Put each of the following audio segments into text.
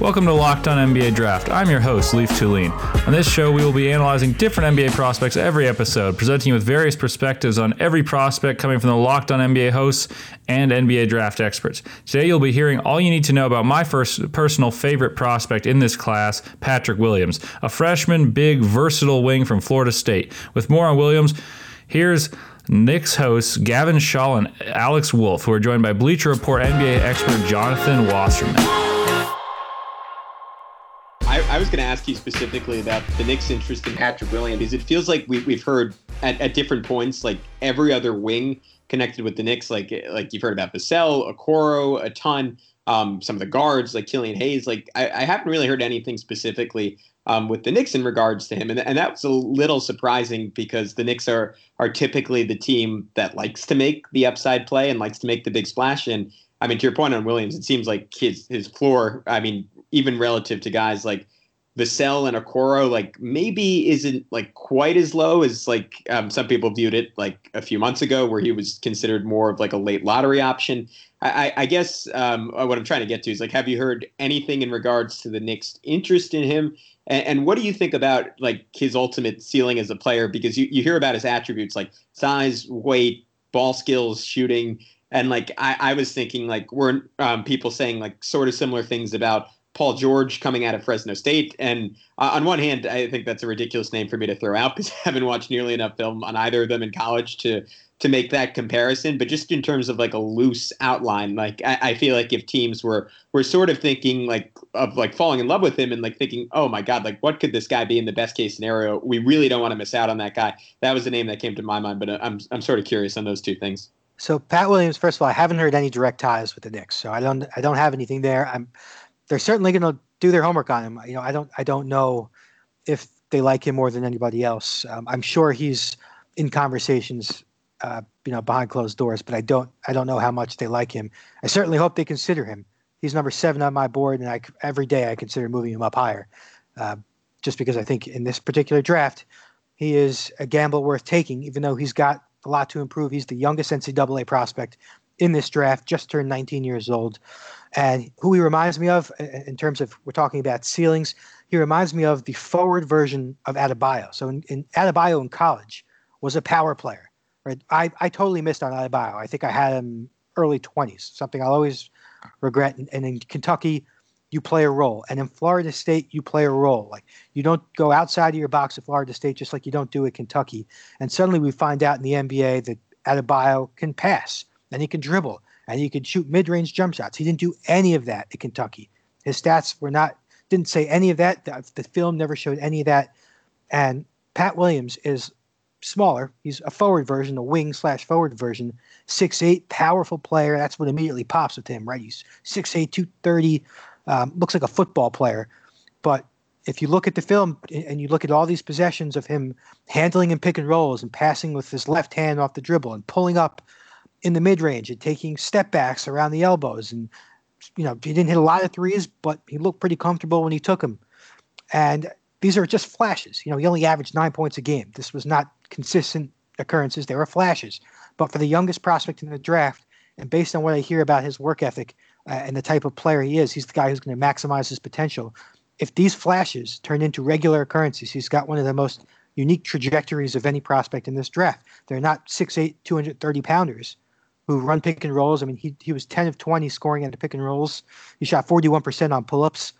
Welcome to Locked On NBA Draft. I'm your host, Leaf Tulane. On this show, we will be analyzing different NBA prospects every episode, presenting you with various perspectives on every prospect coming from the Locked On NBA hosts and NBA draft experts. Today, you'll be hearing all you need to know about my first personal favorite prospect in this class, Patrick Williams, a freshman, big, versatile wing from Florida State. With more on Williams, here's Knicks hosts Gavin Shaw and Alex Wolf, who are joined by Bleacher Report NBA expert Jonathan Wasserman. Going to ask you specifically about the Knicks' interest in Patrick Williams because it feels like we, we've heard at, at different points, like every other wing connected with the Knicks, like like you've heard about Vassell, Okoro, a ton, um, some of the guards like Killian Hayes. Like I, I haven't really heard anything specifically um, with the Knicks in regards to him, and and that was a little surprising because the Knicks are are typically the team that likes to make the upside play and likes to make the big splash. And I mean, to your point on Williams, it seems like his his floor. I mean, even relative to guys like Vassell and Okoro, like maybe isn't like quite as low as like um, some people viewed it like a few months ago, where he was considered more of like a late lottery option. I, I guess um, what I'm trying to get to is like, have you heard anything in regards to the Knicks' interest in him? And, and, what do you think about like his ultimate ceiling as a player? Because you, you hear about his attributes like size, weight, ball skills, shooting, and like I, I was thinking like weren't um, people saying like sort of similar things about Paul George coming out of Fresno State. And uh, on one hand, I think that's a ridiculous name for me to throw out because I haven't watched nearly enough film on either of them in college to to make that comparison. But just in terms of like a loose outline, like I, I feel like if teams were were sort of thinking like of like falling in love with him and like thinking, oh my God, like what could this guy be in the best case scenario? We really don't want to miss out on that guy. That was the name that came to my mind. But uh, I'm I'm sort of curious on those two things. So Pat Williams, first of all, I haven't heard any direct ties with the Knicks, so I don't I don't have anything there. I'm they're certainly going to do their homework on him. You know, I don't I don't know if they like him more than anybody else. Um, I'm sure he's in conversations, uh, you know, behind closed doors, but I don't I don't know how much they like him. I certainly hope they consider him. He's number seven on my board, and I every day I consider moving him up higher, uh, just because I think in this particular draft he is a gamble worth taking, even though he's got a lot to improve. He's the youngest NCAA prospect in this draft, just turned 19 years old. And who he reminds me of in terms of we're talking about ceilings, he reminds me of the forward version of Adebayo. So in, in Adebayo in college was a power player. Right? I, I totally missed on Adebayo. I think I had him early 20s, something I'll always regret. And, and in Kentucky, you play a role. And in Florida State, you play a role. Like you don't go outside of your box at Florida State just like you don't do at Kentucky. And suddenly we find out in the NBA that Adebayo can pass and he can dribble and he could shoot mid-range jump shots. He didn't do any of that at Kentucky. His stats were not didn't say any of that. The, the film never showed any of that. And Pat Williams is smaller. He's a forward version, a wing slash forward version. Six eight, powerful player. That's what immediately pops with him, right? He's 6'8", 230, um, looks like a football player. But if you look at the film and you look at all these possessions of him handling and pick and rolls and passing with his left hand off the dribble and pulling up in the mid range and taking step backs around the elbows. And, you know, he didn't hit a lot of threes, but he looked pretty comfortable when he took them. And these are just flashes. You know, he only averaged nine points a game. This was not consistent occurrences. They were flashes. But for the youngest prospect in the draft, and based on what I hear about his work ethic uh, and the type of player he is, he's the guy who's going to maximize his potential. If these flashes turn into regular occurrences, he's got one of the most unique trajectories of any prospect in this draft. They're not 6'8, 230 pounders who run pick and rolls. I mean, he, he was 10 of 20 scoring at the pick and rolls. He shot 41% on pull ups.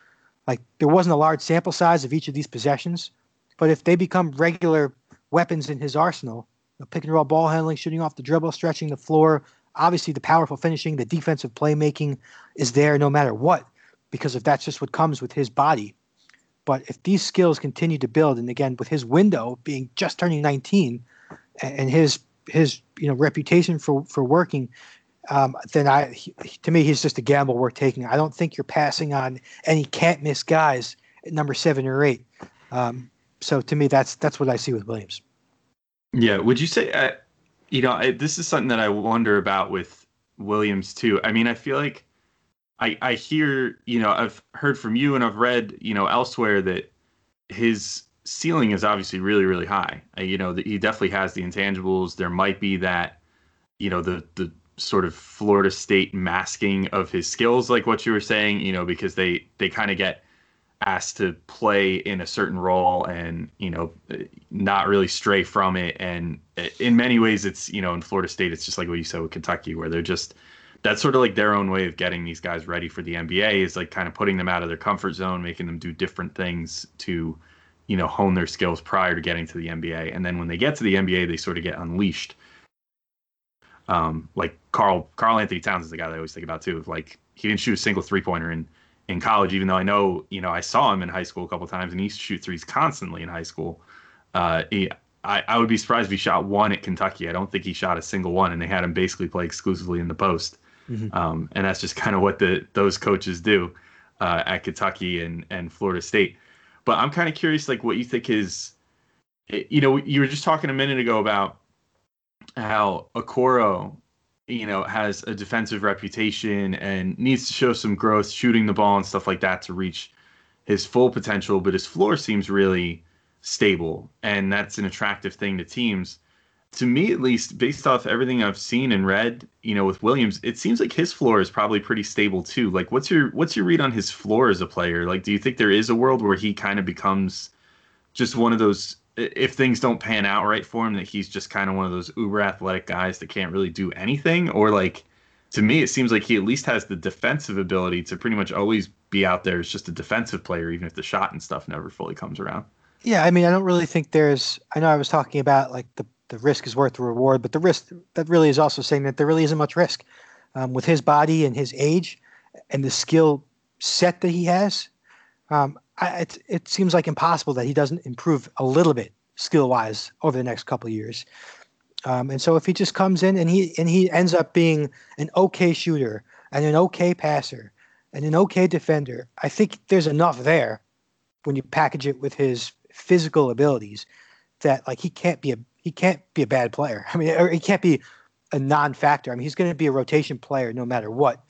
Like, there wasn't a large sample size of each of these possessions. But if they become regular weapons in his arsenal, the pick and roll ball handling, shooting off the dribble, stretching the floor, obviously the powerful finishing, the defensive playmaking is there no matter what, because if that's just what comes with his body. But if these skills continue to build, and again, with his window being just turning 19 and his his you know reputation for for working, um, then I he, to me he's just a gamble worth taking. I don't think you're passing on any can't miss guys at number seven or eight. Um, so to me, that's that's what I see with Williams. Yeah, would you say? Uh, you know, I, this is something that I wonder about with Williams too. I mean, I feel like I I hear you know I've heard from you and I've read you know elsewhere that his ceiling is obviously really really high. Uh, you know, the, he definitely has the intangibles. There might be that, you know, the the sort of Florida State masking of his skills, like what you were saying, you know, because they they kind of get asked to play in a certain role and you know not really stray from it and in many ways it's you know in Florida State it's just like what you said with Kentucky where they're just that's sort of like their own way of getting these guys ready for the NBA is like kind of putting them out of their comfort zone making them do different things to you know hone their skills prior to getting to the NBA and then when they get to the NBA they sort of get unleashed um, like Carl Carl Anthony Towns is the guy that I always think about too like he didn't shoot a single three pointer in in college, even though I know, you know, I saw him in high school a couple times and he used to shoot threes constantly in high school. Uh, he, I, I would be surprised if he shot one at Kentucky. I don't think he shot a single one, and they had him basically play exclusively in the post. Mm-hmm. Um, and that's just kind of what the those coaches do uh, at Kentucky and and Florida State. But I'm kind of curious, like what you think is, eh, you know, you were just talking a minute ago about how Okoro you know, has a defensive reputation and needs to show some growth shooting the ball and stuff like that to reach his full potential, but his floor seems really stable and that's an attractive thing to teams. To me at least, based off everything I've seen and read, you know, with Williams, it seems like his floor is probably pretty stable too. Like what's your what's your read on his floor as a player? Like do you think there is a world where he kind of becomes just one of those if things don't pan out right for him, that he's just kind of one of those uber athletic guys that can't really do anything, or like to me, it seems like he at least has the defensive ability to pretty much always be out there as just a defensive player, even if the shot and stuff never fully comes around. Yeah, I mean, I don't really think there's. I know I was talking about like the the risk is worth the reward, but the risk that really is also saying that there really isn't much risk um, with his body and his age and the skill set that he has. Um, I, it, it seems like impossible that he doesn't improve a little bit skill wise over the next couple years. Um, and so if he just comes in and he and he ends up being an okay shooter and an okay passer and an okay defender, I think there's enough there when you package it with his physical abilities that like he can't be a he can't be a bad player. I mean, or he can't be a non-factor. I mean, he's going to be a rotation player no matter what.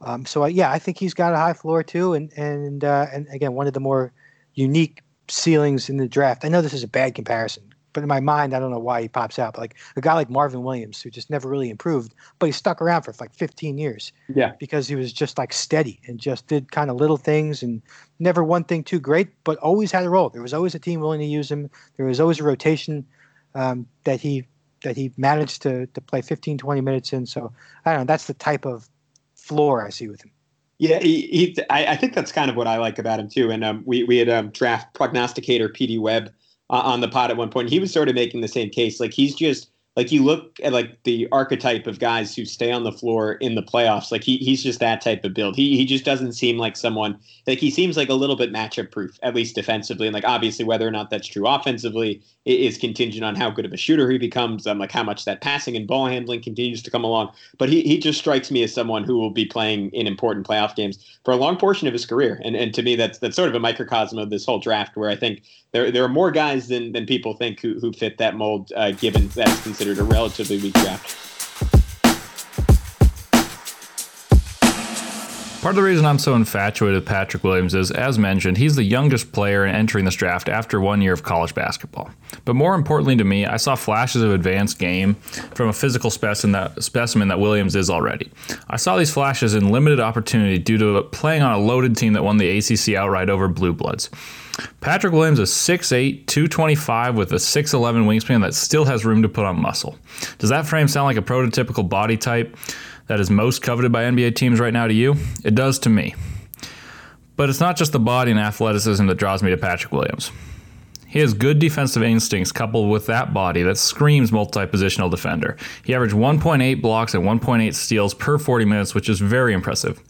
Um, so uh, yeah, I think he's got a high floor too, and and uh, and again, one of the more unique ceilings in the draft. I know this is a bad comparison, but in my mind, I don't know why he pops out. But like a guy like Marvin Williams, who just never really improved, but he stuck around for like 15 years. Yeah, because he was just like steady and just did kind of little things and never one thing too great, but always had a role. There was always a team willing to use him. There was always a rotation um, that he that he managed to to play 15, 20 minutes in. So I don't know. That's the type of floor I see with him. Yeah, he, he I, I, think that's kind of what I like about him too. And um, we we had um, draft prognosticator PD Webb uh, on the pod at one point. He was sort of making the same case. Like he's just like you look at like the archetype of guys who stay on the floor in the playoffs like he, he's just that type of build. He, he just doesn't seem like someone like he seems like a little bit matchup proof at least defensively. And like obviously whether or not that's true offensively is contingent on how good of a shooter he becomes um, like how much that passing and ball handling continues to come along. But he, he just strikes me as someone who will be playing in important playoff games for a long portion of his career. And, and to me that's that's sort of a microcosm of this whole draft where i think there, there are more guys than, than people think who, who fit that mold uh, given that's considered a relatively weak draft. Part of the reason I'm so infatuated with Patrick Williams is, as mentioned, he's the youngest player entering this draft after one year of college basketball. But more importantly to me, I saw flashes of advanced game from a physical specimen that, specimen that Williams is already. I saw these flashes in limited opportunity due to playing on a loaded team that won the ACC outright over Blue Bloods. Patrick Williams is 6'8, 225 with a 6'11 wingspan that still has room to put on muscle. Does that frame sound like a prototypical body type that is most coveted by NBA teams right now to you? It does to me. But it's not just the body and athleticism that draws me to Patrick Williams. He has good defensive instincts coupled with that body that screams multi positional defender. He averaged 1.8 blocks and 1.8 steals per 40 minutes, which is very impressive.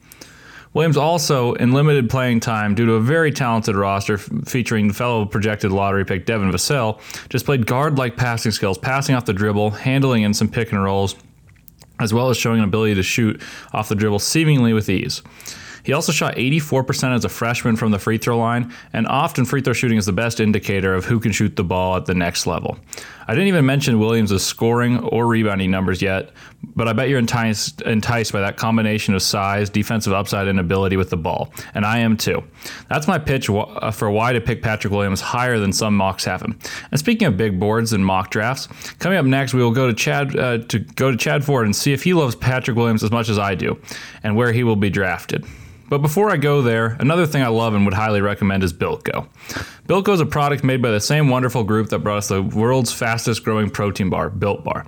Williams also, in limited playing time due to a very talented roster featuring fellow projected lottery pick Devin Vassell, just played guard like passing skills, passing off the dribble, handling in some pick and rolls, as well as showing an ability to shoot off the dribble seemingly with ease. He also shot 84% as a freshman from the free throw line, and often free throw shooting is the best indicator of who can shoot the ball at the next level. I didn't even mention Williams' scoring or rebounding numbers yet, but I bet you're enticed, enticed by that combination of size, defensive upside, and ability with the ball. And I am too. That's my pitch uh, for why to pick Patrick Williams higher than some mocks have him. And speaking of big boards and mock drafts, coming up next, we will go to Chad uh, to go to Chad Ford and see if he loves Patrick Williams as much as I do, and where he will be drafted. But before I go there, another thing I love and would highly recommend is BuiltGo. BuiltGo is a product made by the same wonderful group that brought us the world's fastest growing protein bar, Built Bar.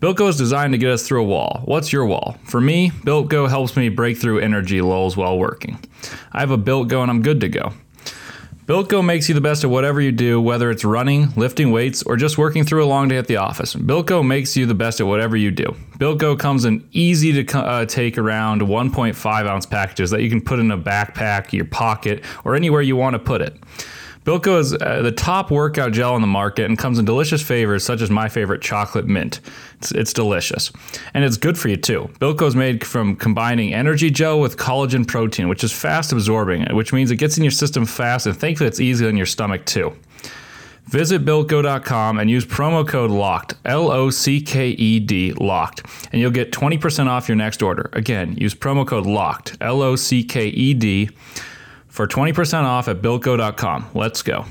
BuiltGo is designed to get us through a wall. What's your wall? For me, BuiltGo helps me break through energy lulls while working. I have a BuiltGo and I'm good to go. BuiltGo makes you the best at whatever you do, whether it's running, lifting weights, or just working through a long day at the office. BuiltGo makes you the best at whatever you do. BuiltGo comes in easy to uh, take around 1.5 ounce packages that you can put in a backpack, your pocket, or anywhere you want to put it. BuiltGo is uh, the top workout gel on the market and comes in delicious flavors such as my favorite chocolate mint. It's, it's delicious. And it's good for you too. BuiltGo is made from combining energy gel with collagen protein, which is fast absorbing, which means it gets in your system fast and thankfully it's easy on your stomach too. Visit BuiltGo.com and use promo code LOCKED, L O C K E D, LOCKED, and you'll get 20% off your next order. Again, use promo code LOCKED, L O C K E D for 20% off at BuiltGo.com. Let's go.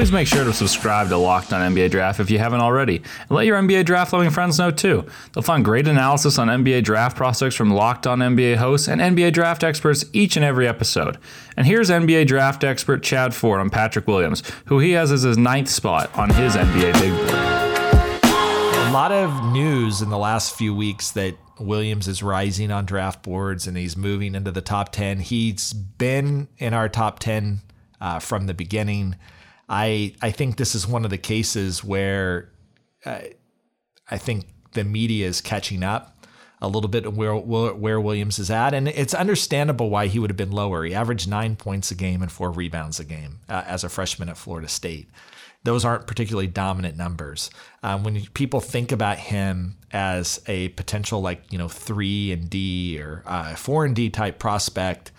Please make sure to subscribe to Locked On NBA Draft if you haven't already, and let your NBA draft loving friends know too. They'll find great analysis on NBA draft prospects from Locked On NBA hosts and NBA draft experts each and every episode. And here's NBA draft expert Chad Ford on Patrick Williams, who he has as his ninth spot on his NBA big board. A lot of news in the last few weeks that Williams is rising on draft boards and he's moving into the top 10. He's been in our top 10 uh, from the beginning. I I think this is one of the cases where uh, I think the media is catching up a little bit where where Williams is at, and it's understandable why he would have been lower. He averaged nine points a game and four rebounds a game uh, as a freshman at Florida State. Those aren't particularly dominant numbers. Um, when people think about him as a potential like you know three and D or uh, four and D type prospect,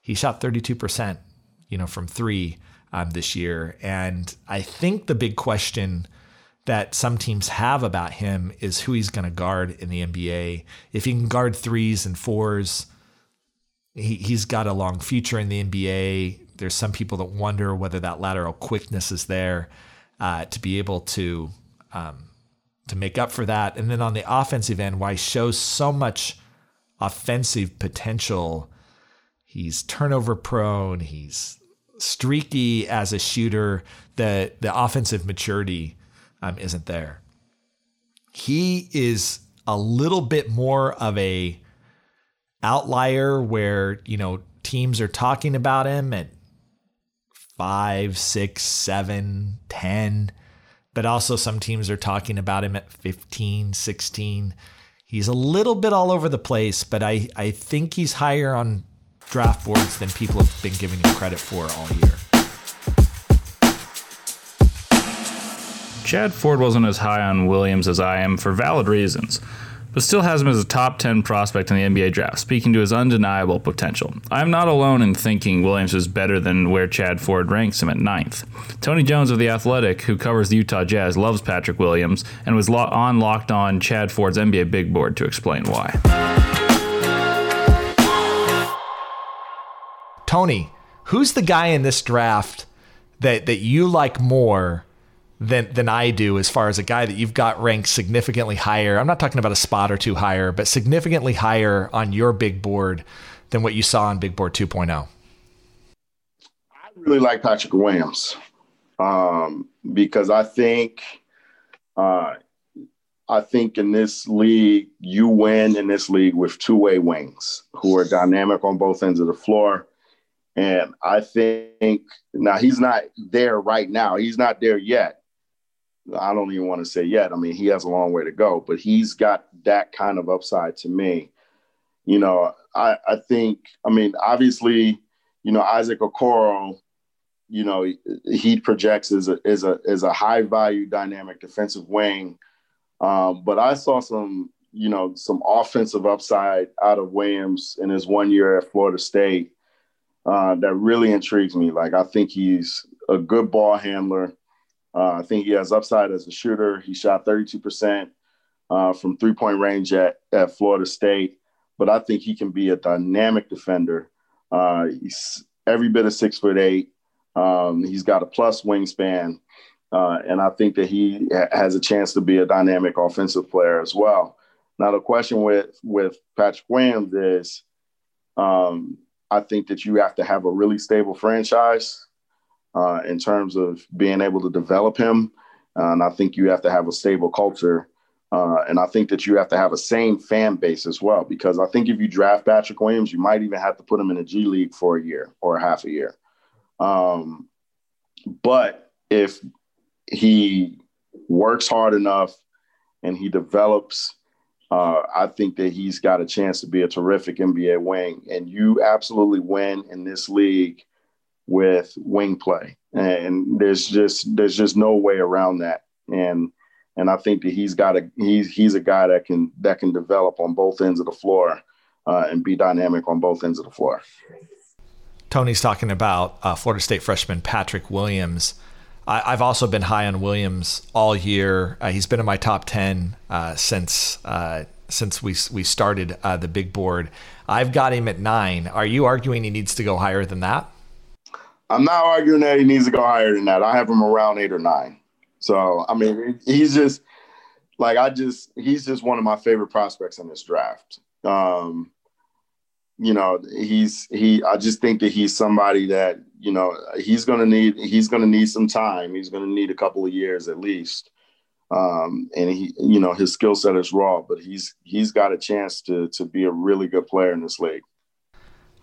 he shot thirty two percent, you know, from three um, this year. And I think the big question that some teams have about him is who he's going to guard in the NBA. If he can guard threes and fours, he, he's got a long future in the NBA. There's some people that wonder whether that lateral quickness is there uh, to be able to um, to make up for that. And then on the offensive end, why shows so much offensive potential. He's turnover prone. He's streaky as a shooter, the the offensive maturity um, isn't there. He is a little bit more of a outlier where you know teams are talking about him at five, six, seven, ten, but also some teams are talking about him at 15, 16. He's a little bit all over the place, but I, I think he's higher on draft boards than people have been giving him credit for all year. Chad Ford wasn't as high on Williams as I am for valid reasons, but still has him as a top 10 prospect in the NBA draft, speaking to his undeniable potential. I'm not alone in thinking Williams is better than where Chad Ford ranks him at ninth. Tony Jones of The Athletic, who covers the Utah Jazz, loves Patrick Williams and was on Locked On Chad Ford's NBA Big Board to explain why. Tony, who's the guy in this draft that that you like more than than I do as far as a guy that you've got ranked significantly higher? I'm not talking about a spot or two higher, but significantly higher on your big board than what you saw on Big Board 2.0. I really like Patrick Williams um, because I think uh, I think in this league you win in this league with two way wings who are dynamic on both ends of the floor and I think now he's not there right now. He's not there yet. I don't even want to say yet. I mean, he has a long way to go, but he's got that kind of upside to me. You know, I, I think, I mean, obviously, you know, Isaac Okoro, you know, he projects as a, as a, as a high value dynamic defensive wing Um, but I saw some, you know, some offensive upside out of Williams in his one year at Florida State uh, that really intrigues me. Like I think he's a good ball handler. Uh, I think he has upside as a shooter. He shot 32% uh, from three point range at, at Florida State, but I think he can be a dynamic defender. Uh, he's every bit of six foot eight. Um, he's got a plus wingspan. Uh, and I think that he ha- has a chance to be a dynamic offensive player as well. Now, the question with, with Patrick Williams is um, I think that you have to have a really stable franchise uh, in terms of being able to develop him. Uh, and I think you have to have a stable culture. Uh, and I think that you have to have a sane fan base as well, because I think if you draft Patrick Williams, you might even have to put him in a G League for a year or a half a year. Um, but if he works hard enough and he develops, uh, I think that he's got a chance to be a terrific NBA wing. And you absolutely win in this league with wing play, and there's just there's just no way around that. And and I think that he's got a he's he's a guy that can that can develop on both ends of the floor uh, and be dynamic on both ends of the floor. Tony's talking about uh, Florida State freshman Patrick Williams. I, have also been high on Williams all year. Uh, he's been in my top ten uh, since uh, since we we started uh, the big board. I've got him at nine. Are you arguing he needs to go higher than that? I'm not arguing that he needs to go higher than that. I have him around eight or nine. So I mean, he's just like I just he's just one of my favorite prospects in this draft. Um, you know, he's he. I just think that he's somebody that you know he's gonna need he's gonna need some time. He's gonna need a couple of years at least. Um, and he, you know, his skill set is raw, but he's he's got a chance to to be a really good player in this league.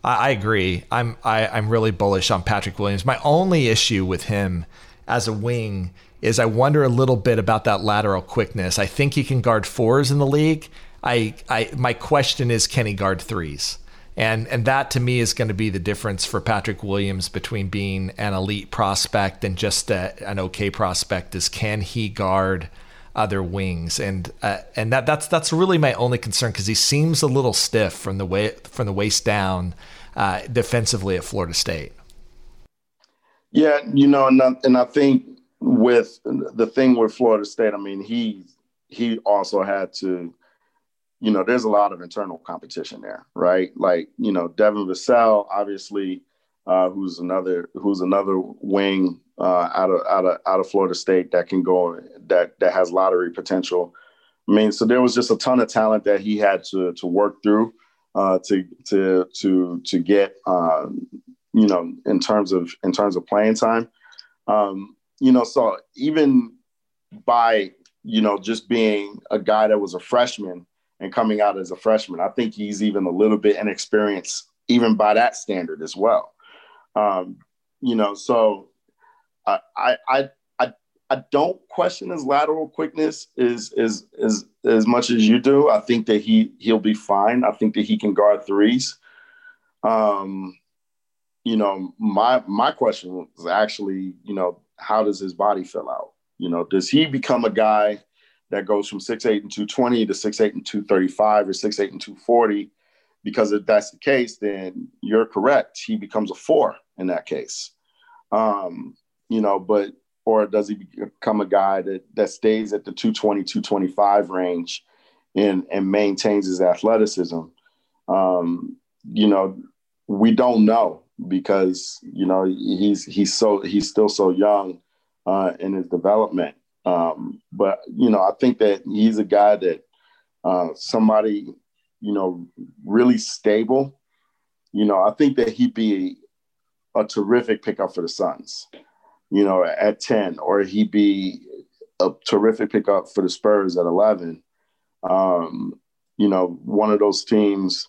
I, agree. I'm I, am i am really bullish on Patrick Williams. My only issue with him as a wing is I wonder a little bit about that lateral quickness. I think he can guard fours in the league. I, I my question is can he guard threes? And and that to me is going to be the difference for Patrick Williams between being an elite prospect and just a, an okay prospect is can he guard other wings and uh, and that that's that's really my only concern because he seems a little stiff from the way from the waist down uh, defensively at Florida State. Yeah, you know, and I, and I think with the thing with Florida State, I mean, he he also had to, you know, there's a lot of internal competition there, right? Like, you know, Devin Vassell, obviously, uh, who's another who's another wing uh, out of out of out of Florida State that can go that that has lottery potential. I mean, so there was just a ton of talent that he had to to work through uh, to to to to get uh, you know in terms of in terms of playing time. Um, you know, so even by, you know, just being a guy that was a freshman and coming out as a freshman, I think he's even a little bit inexperienced, even by that standard as well. Um, you know, so I, I, I, I don't question his lateral quickness is is is as much as you do. I think that he he'll be fine. I think that he can guard threes. Um, you know, my my question was actually, you know, how does his body fill out? You know, does he become a guy that goes from six eight and 220 to six eight and 235 or six eight and 240? Because if that's the case, then you're correct. He becomes a four in that case. Um, you know, but or does he become a guy that that stays at the 220, 225 range and and maintains his athleticism? Um, you know, we don't know because you know he's he's so he's still so young uh, in his development. Um, but you know, I think that he's a guy that uh, somebody you know really stable. You know, I think that he'd be a terrific pickup for the Suns. You know, at ten, or he'd be a terrific pickup for the Spurs at eleven. Um, you know, one of those teams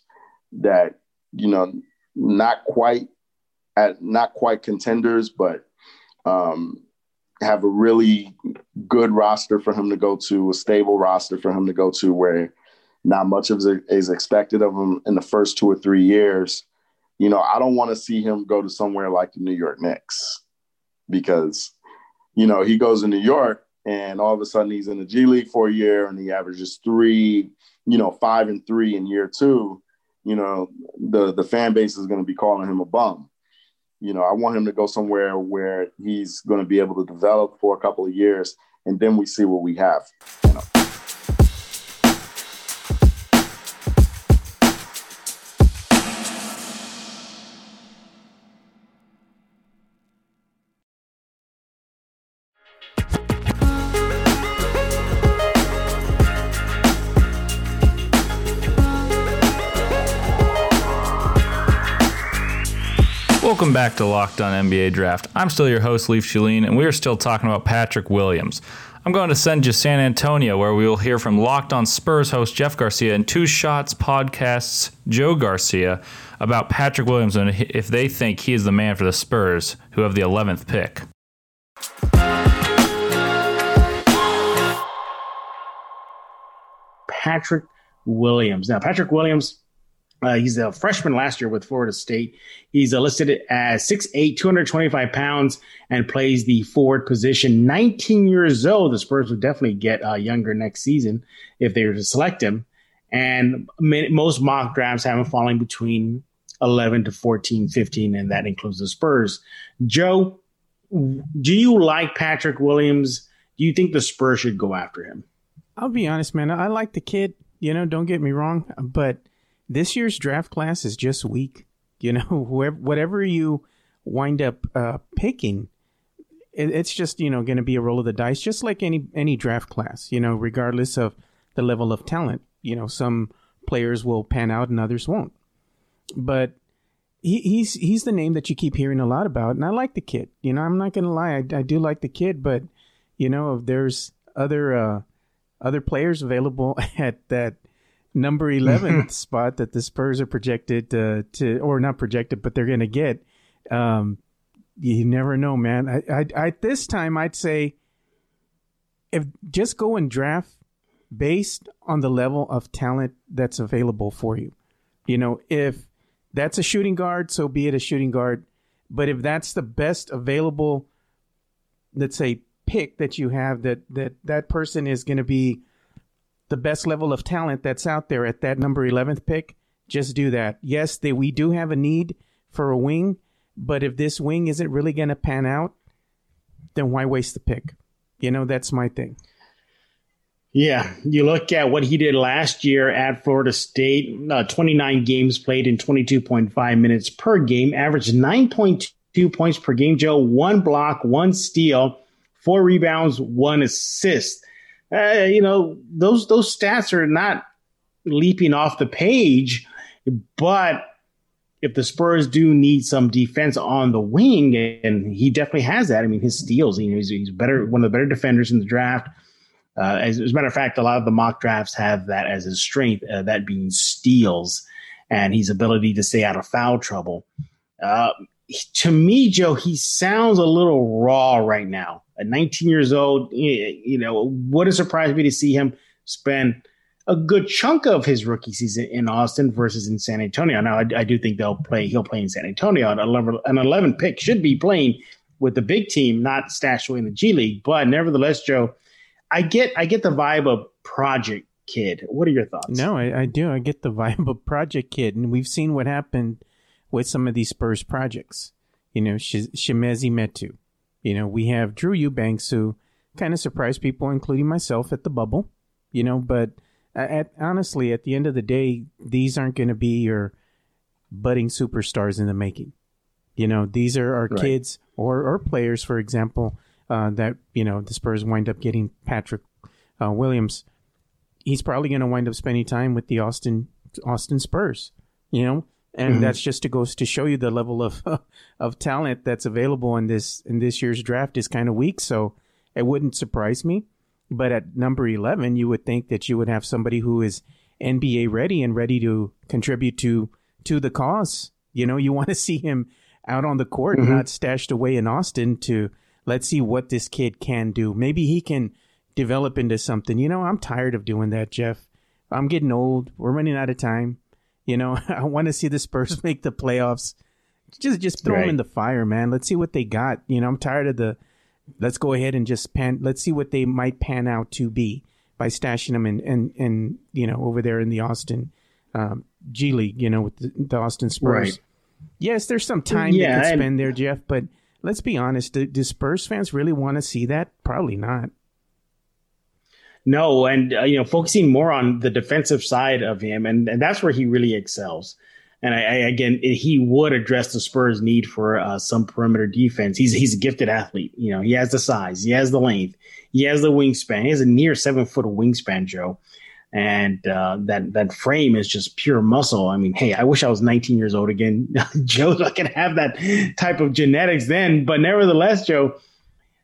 that you know not quite at not quite contenders, but um, have a really good roster for him to go to, a stable roster for him to go to, where not much of is expected of him in the first two or three years. You know, I don't want to see him go to somewhere like the New York Knicks because, you know, he goes to New York and all of a sudden he's in the G League for a year and he averages three, you know, five and three in year two, you know, the the fan base is going to be calling him a bum. You know, I want him to go somewhere where he's going to be able to develop for a couple of years, and then we see what we have. You know. Welcome back to Locked On NBA Draft. I'm still your host, Leaf Chalene, and we are still talking about Patrick Williams. I'm going to send you San Antonio, where we will hear from Locked On Spurs host Jeff Garcia and Two Shots podcast's Joe Garcia about Patrick Williams and if they think he is the man for the Spurs, who have the 11th pick. Patrick Williams. Now, Patrick Williams uh, he's a freshman last year with Florida State. He's uh, listed as 6'8, 225 pounds, and plays the forward position. 19 years old. The Spurs would definitely get uh, younger next season if they were to select him. And most mock drafts have him falling between 11 to 14, 15, and that includes the Spurs. Joe, do you like Patrick Williams? Do you think the Spurs should go after him? I'll be honest, man. I like the kid. You know, don't get me wrong, but – this year's draft class is just weak. You know, whoever, whatever you wind up uh, picking, it, it's just you know going to be a roll of the dice, just like any any draft class. You know, regardless of the level of talent. You know, some players will pan out and others won't. But he, he's he's the name that you keep hearing a lot about, and I like the kid. You know, I'm not going to lie, I, I do like the kid, but you know, if there's other uh, other players available at that number 11th spot that the Spurs are projected uh, to, or not projected, but they're going to get. Um, you never know, man. I, I, I, this time I'd say if just go and draft based on the level of talent that's available for you. You know, if that's a shooting guard, so be it a shooting guard. But if that's the best available, let's say, pick that you have, that that that person is going to be the best level of talent that's out there at that number 11th pick, just do that. Yes, they, we do have a need for a wing, but if this wing isn't really going to pan out, then why waste the pick? You know, that's my thing. Yeah, you look at what he did last year at Florida State uh, 29 games played in 22.5 minutes per game, averaged 9.2 points per game, Joe, one block, one steal, four rebounds, one assist uh, you know, those those stats are not leaping off the page, but if the Spurs do need some defense on the wing, and he definitely has that. I mean, his steals, you know, he's, he's better, one of the better defenders in the draft. Uh, as, as, a matter of fact, a lot of the mock drafts have that as his strength, uh, that being steals and his ability to stay out of foul trouble. Uh, to me, Joe, he sounds a little raw right now. At 19 years old, you know, wouldn't surprise me to see him spend a good chunk of his rookie season in Austin versus in San Antonio. Now, I, I do think they'll play. He'll play in San Antonio. An 11, an 11 pick should be playing with the big team, not stashed away in the G League. But nevertheless, Joe, I get I get the vibe of Project Kid. What are your thoughts? No, I, I do. I get the vibe of Project Kid, and we've seen what happened with some of these Spurs projects. You know, Sh- Metu. You know, we have Drew Eubanks who kind of surprised people, including myself, at the bubble. You know, but at, honestly, at the end of the day, these aren't going to be your budding superstars in the making. You know, these are our right. kids or, or players, for example, uh, that, you know, the Spurs wind up getting Patrick uh, Williams. He's probably going to wind up spending time with the Austin Austin Spurs. You know, and mm-hmm. that's just to goes to show you the level of of talent that's available in this in this year's draft is kind of weak. So it wouldn't surprise me. But at number eleven, you would think that you would have somebody who is NBA ready and ready to contribute to to the cause. You know, you want to see him out on the court, mm-hmm. not stashed away in Austin. To let's see what this kid can do. Maybe he can develop into something. You know, I'm tired of doing that, Jeff. I'm getting old. We're running out of time. You know, I want to see the Spurs make the playoffs. Just just throw right. them in the fire, man. Let's see what they got. You know, I'm tired of the let's go ahead and just pan. Let's see what they might pan out to be by stashing them and and and you know over there in the Austin um, G League, you know, with the, the Austin Spurs. Right. Yes, there's some time yeah, they could spend there, Jeff, but let's be honest. Do, do Spurs fans really want to see that? Probably not. No, and uh, you know, focusing more on the defensive side of him, and, and that's where he really excels. And I, I, again, he would address the Spurs' need for uh, some perimeter defense. He's he's a gifted athlete. You know, he has the size, he has the length, he has the wingspan. He has a near seven foot wingspan, Joe. And uh, that that frame is just pure muscle. I mean, hey, I wish I was 19 years old again, Joe. So I can have that type of genetics then. But nevertheless, Joe,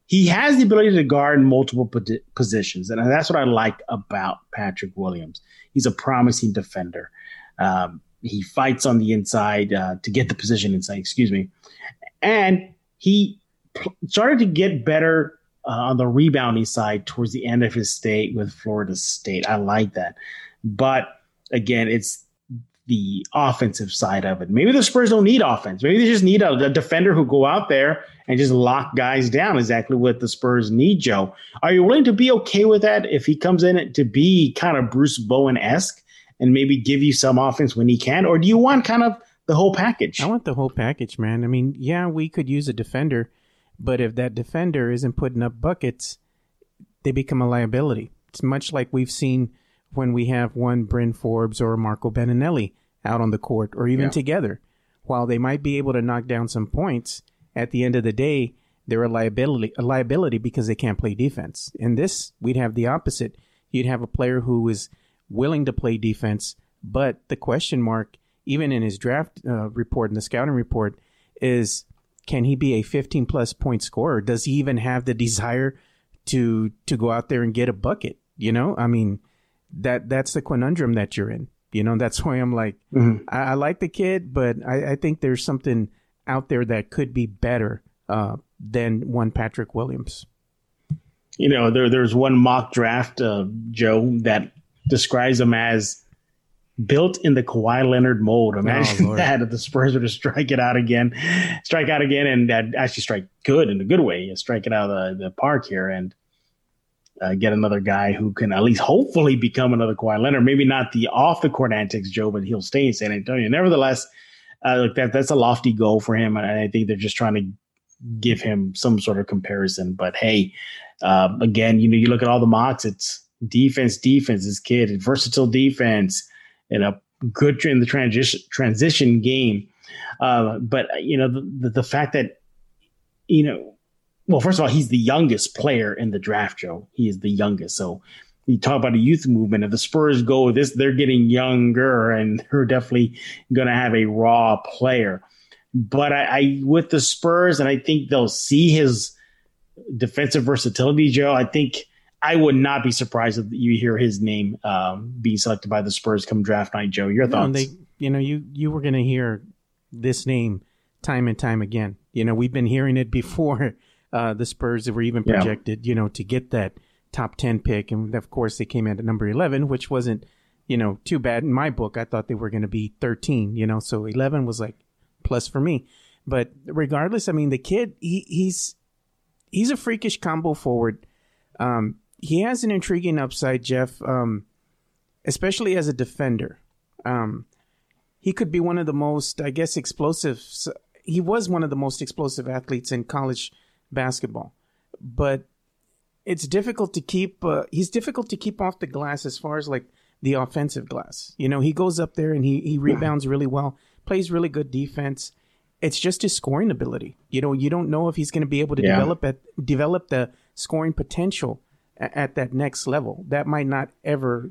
he has the ability to guard multiple positions, and that's what I like about Patrick Williams. He's a promising defender. Um, he fights on the inside uh, to get the position inside. Excuse me, and he started to get better uh, on the rebounding side towards the end of his stay with Florida State. I like that, but again, it's the offensive side of it. Maybe the Spurs don't need offense. Maybe they just need a, a, defender who go out there and just lock guys down. Exactly what the Spurs need, Joe. Are you willing to be okay with that if he comes in to be kind of Bruce Bowen esque? and maybe give you some offense when he can? Or do you want kind of the whole package? I want the whole package, man. I mean, yeah, we could use a defender, but if that defender isn't putting up buckets, they become a liability. It's much like we've seen when we have one Bryn Forbes or Marco Belinelli out on the court or even yeah. together. While they might be able to knock down some points, at the end of the day, they're a liability a liability because they can't play defense. In this, we'd have the opposite. You'd have a player who is willing to play defense. But the question mark, even in his draft uh, report and the scouting report, is can he be a 15 plus point scorer? Does he even have the desire to to go out there and get a bucket? You know, I mean, that that's the conundrum that you're in. You know, that's why I'm like, mm-hmm. I, I, like the kid, but I, I, think there's something out there that could be better uh, than one Patrick Williams. You know, there there's one mock draft, uh, Joe, that describes him as built in the Kawhi Leonard mold. Imagine oh, that if the Spurs were to strike it out again, strike out again, and uh, actually strike good in a good way, strike it out of the, the park here and uh, get another guy who can at least hopefully become another Kawhi Leonard. Maybe not the off the court antics, Joe, but he'll stay in San Antonio. Nevertheless, uh, look, that that's a lofty goal for him, and I think they're just trying to give him some sort of comparison. But hey, uh, again, you know, you look at all the mocks, it's defense, defense. This kid, versatile defense, and a good in the transition transition game. Uh, but you know the, the fact that you know, well, first of all, he's the youngest player in the draft, Joe. He is the youngest, so you talk about a youth movement. If the Spurs go this, they're getting younger, and they're definitely going to have a raw player. But I, I, with the Spurs, and I think they'll see his defensive versatility, Joe. I think I would not be surprised if you hear his name um, being selected by the Spurs come draft night. Joe, your thoughts? No, they, you know, you you were going to hear this name time and time again. You know, we've been hearing it before uh, the Spurs were even projected, yeah. you know, to get that top ten pick, and of course they came in at number eleven, which wasn't, you know, too bad in my book. I thought they were going to be thirteen. You know, so eleven was like plus for me. But regardless, I mean, the kid, he, he's he's a freakish combo forward. Um, he has an intriguing upside, Jeff, um, especially as a defender. Um, he could be one of the most, I guess, explosive. He was one of the most explosive athletes in college basketball, but it's difficult to keep. Uh, he's difficult to keep off the glass as far as like the offensive glass. You know, he goes up there and he he rebounds really well, plays really good defense. It's just his scoring ability. You know, you don't know if he's going to be able to yeah. develop at develop the scoring potential at that next level that might not ever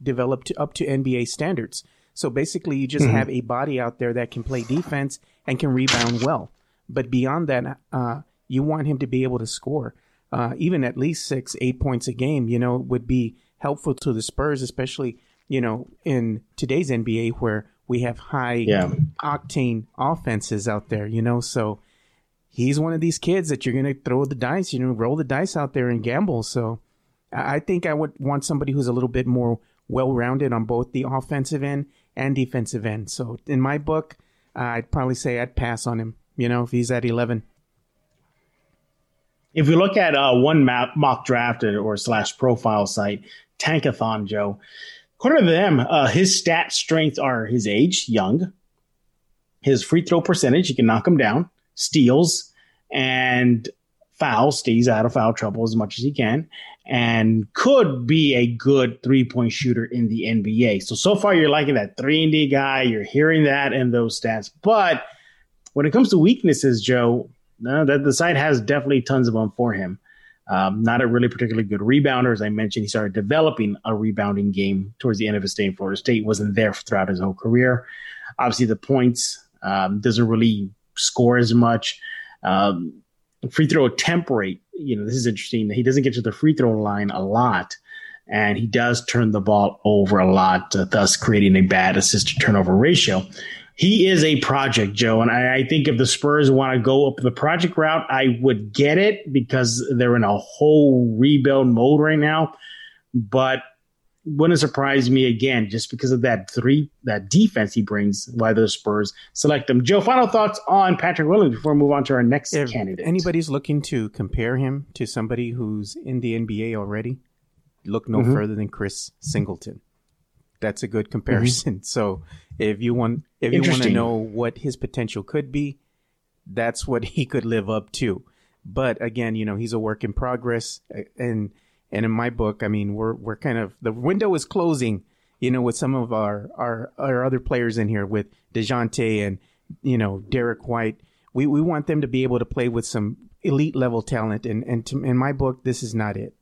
develop to, up to NBA standards. So basically, you just mm-hmm. have a body out there that can play defense and can rebound well. But beyond that, uh, you want him to be able to score. Uh, even at least six, eight points a game, you know, would be helpful to the Spurs, especially, you know, in today's NBA where we have high yeah. octane offenses out there, you know. So he's one of these kids that you're going to throw the dice, you know, roll the dice out there and gamble. So I think I would want somebody who's a little bit more well rounded on both the offensive end and defensive end. So in my book, I'd probably say I'd pass on him, you know, if he's at 11. If we look at uh, one map, mock drafted or slash profile site, Tankathon Joe, according to them, uh, his stat strengths are his age, young, his free throw percentage, he can knock them down, steals, and foul, stays out of foul trouble as much as he can, and could be a good three point shooter in the NBA. So, so far, you're liking that 3 and D guy. You're hearing that in those stats. But when it comes to weaknesses, Joe, no, that the site has definitely tons of them for him. Um, not a really particularly good rebounder. As I mentioned, he started developing a rebounding game towards the end of his stay in Florida State. Wasn't there throughout his whole career. Obviously, the points um, doesn't really score as much. Um, free throw attempt rate, you know, this is interesting. He doesn't get to the free throw line a lot, and he does turn the ball over a lot, uh, thus creating a bad assist to turnover ratio. He is a project, Joe, and I, I think if the Spurs want to go up the project route, I would get it because they're in a whole rebuild mode right now. But wouldn't surprise me again just because of that three that defense he brings why the Spurs select him. Joe, final thoughts on Patrick Williams before we move on to our next if candidate. Anybody's looking to compare him to somebody who's in the NBA already, look no mm-hmm. further than Chris Singleton. That's a good comparison. Mm-hmm. So if you want if you want to know what his potential could be, that's what he could live up to. But again, you know, he's a work in progress and and in my book, I mean, we're we're kind of the window is closing, you know, with some of our our, our other players in here with Dejounte and you know Derrick White. We we want them to be able to play with some elite level talent, and and to, in my book, this is not it.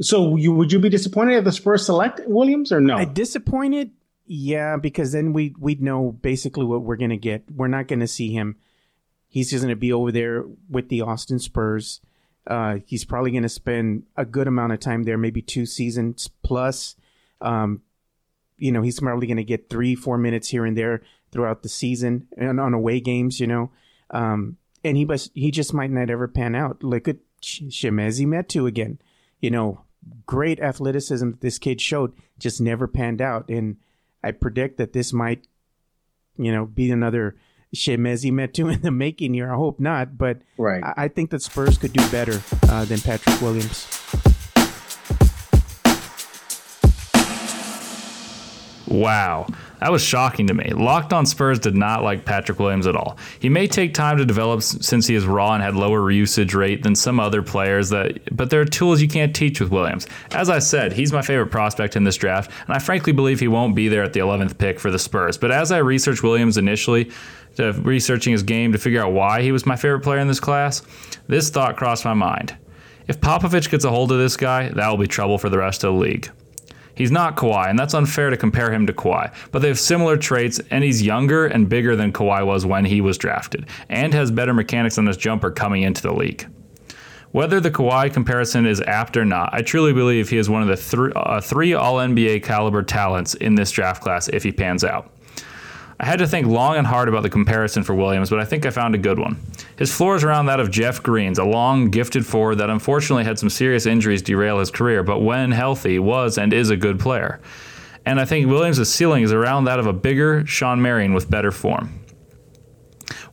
So you would you be disappointed if the Spurs select Williams or no? I disappointed, yeah, because then we we'd know basically what we're gonna get. We're not gonna see him. He's just gonna be over there with the Austin Spurs. Uh, he's probably to spend a good amount of time there, maybe two seasons plus. Um, you know, he's probably to get three, four minutes here and there throughout the season and on away games, you know. Um, and he must, he just might not ever pan out. Look at Chimezie Metu again. You know, great athleticism that this kid showed, just never panned out. And I predict that this might, you know, be another – Chimezie Metu in the making here. I hope not, but right. I, I think that Spurs could do better uh, than Patrick Williams. Wow. That was shocking to me. Locked on Spurs did not like Patrick Williams at all. He may take time to develop since he is raw and had lower usage rate than some other players that but there are tools you can't teach with Williams. As I said, he's my favorite prospect in this draft, and I frankly believe he won't be there at the 11th pick for the Spurs. But as I researched Williams initially, to researching his game to figure out why he was my favorite player in this class, this thought crossed my mind. If Popovich gets a hold of this guy, that will be trouble for the rest of the league. He's not Kawhi, and that's unfair to compare him to Kawhi, but they have similar traits, and he's younger and bigger than Kawhi was when he was drafted, and has better mechanics on his jumper coming into the league. Whether the Kawhi comparison is apt or not, I truly believe he is one of the th- uh, three All NBA caliber talents in this draft class if he pans out. I had to think long and hard about the comparison for Williams, but I think I found a good one. His floor is around that of Jeff Green's, a long, gifted forward that unfortunately had some serious injuries derail his career, but when healthy, was and is a good player. And I think Williams' ceiling is around that of a bigger Shawn Marion with better form.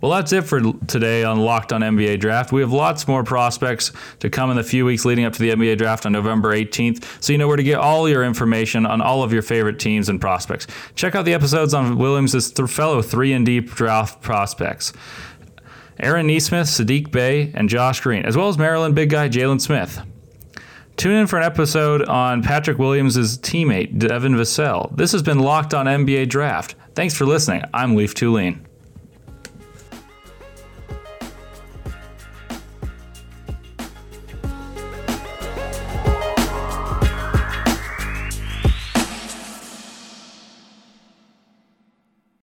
Well, that's it for today on Locked on NBA Draft. We have lots more prospects to come in the few weeks leading up to the NBA Draft on November 18th, so you know where to get all your information on all of your favorite teams and prospects. Check out the episodes on Williams' fellow 3 and D draft prospects. Aaron Nesmith, Saddiq Bey, and Josh Green, as well as Maryland big guy Jalen Smith. Tune in for an episode on Patrick Williams' teammate, Devin Vassell. This has been Locked on NBA Draft. Thanks for listening. I'm Leaf Thulin.